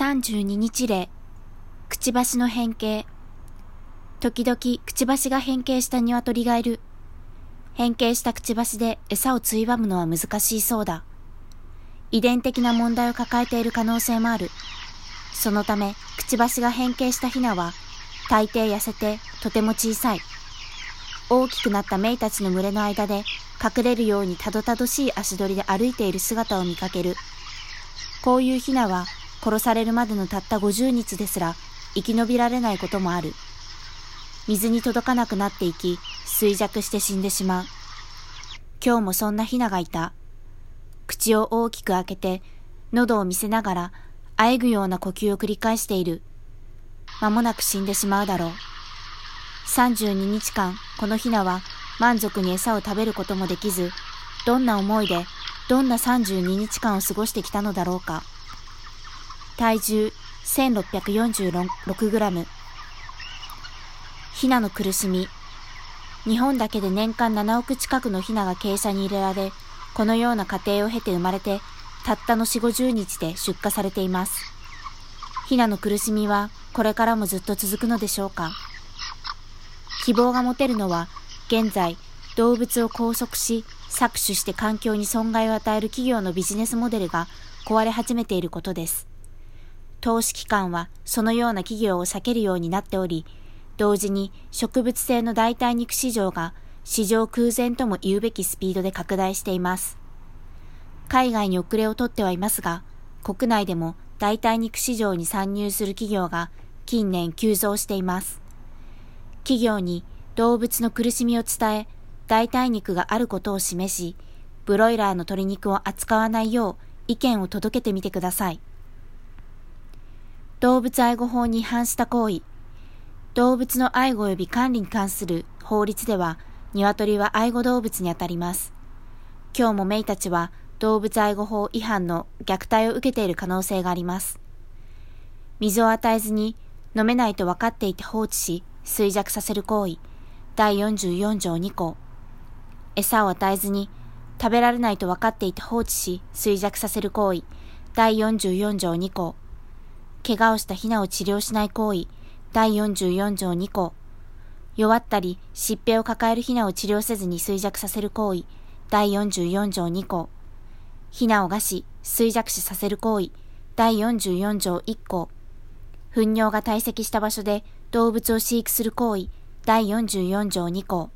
32日例、くちばしの変形。時々くちばしが変形した鶏がいる。変形したくちばしで餌をついばむのは難しいそうだ。遺伝的な問題を抱えている可能性もある。そのため、くちばしが変形したヒナは、大抵痩せてとても小さい。大きくなったメイたちの群れの間で隠れるようにたどたどしい足取りで歩いている姿を見かける。こういうヒナは殺されるまでのたった50日ですら生き延びられないこともある。水に届かなくなっていき、衰弱して死んでしまう。今日もそんなヒナがいた。口を大きく開けて、喉を見せながら、あえぐような呼吸を繰り返している。間もなく死んでしまうだろう。32日間、このヒナは満足に餌を食べることもできず、どんな思いで、どんな32日間を過ごしてきたのだろうか。体重 1646g ヒナの苦しみ。日本だけで年間7億近くのヒナが傾斜に入れられこのような過程を経て生まれてたったの4 5 0日で出荷されています。ヒナの苦しみはこれからもずっと続くのでしょうか。希望が持てるのは現在動物を拘束し搾取して環境に損害を与える企業のビジネスモデルが壊れ始めていることです。投資機関はそのような企業を避けるようになっており、同時に植物性の代替肉市場が市場空前とも言うべきスピードで拡大しています。海外に遅れをとってはいますが、国内でも代替肉市場に参入する企業が近年急増しています。企業に動物の苦しみを伝え、代替肉があることを示し、ブロイラーの鶏肉を扱わないよう意見を届けてみてください。動物愛護法に違反した行為。動物の愛護及び管理に関する法律では、鶏は愛護動物にあたります。今日もメイたちは動物愛護法違反の虐待を受けている可能性があります。水を与えずに飲めないと分かっていて放置し衰弱させる行為。第44条2項。餌を与えずに食べられないと分かっていて放置し衰弱させる行為。第44条2項。怪我をしたヒナを治療しない行為、第44条2項。弱ったり疾病を抱えるヒナを治療せずに衰弱させる行為、第44条2項。ヒナを餓死、衰弱死させる行為、第44条1項。糞尿が堆積した場所で動物を飼育する行為、第44条2項。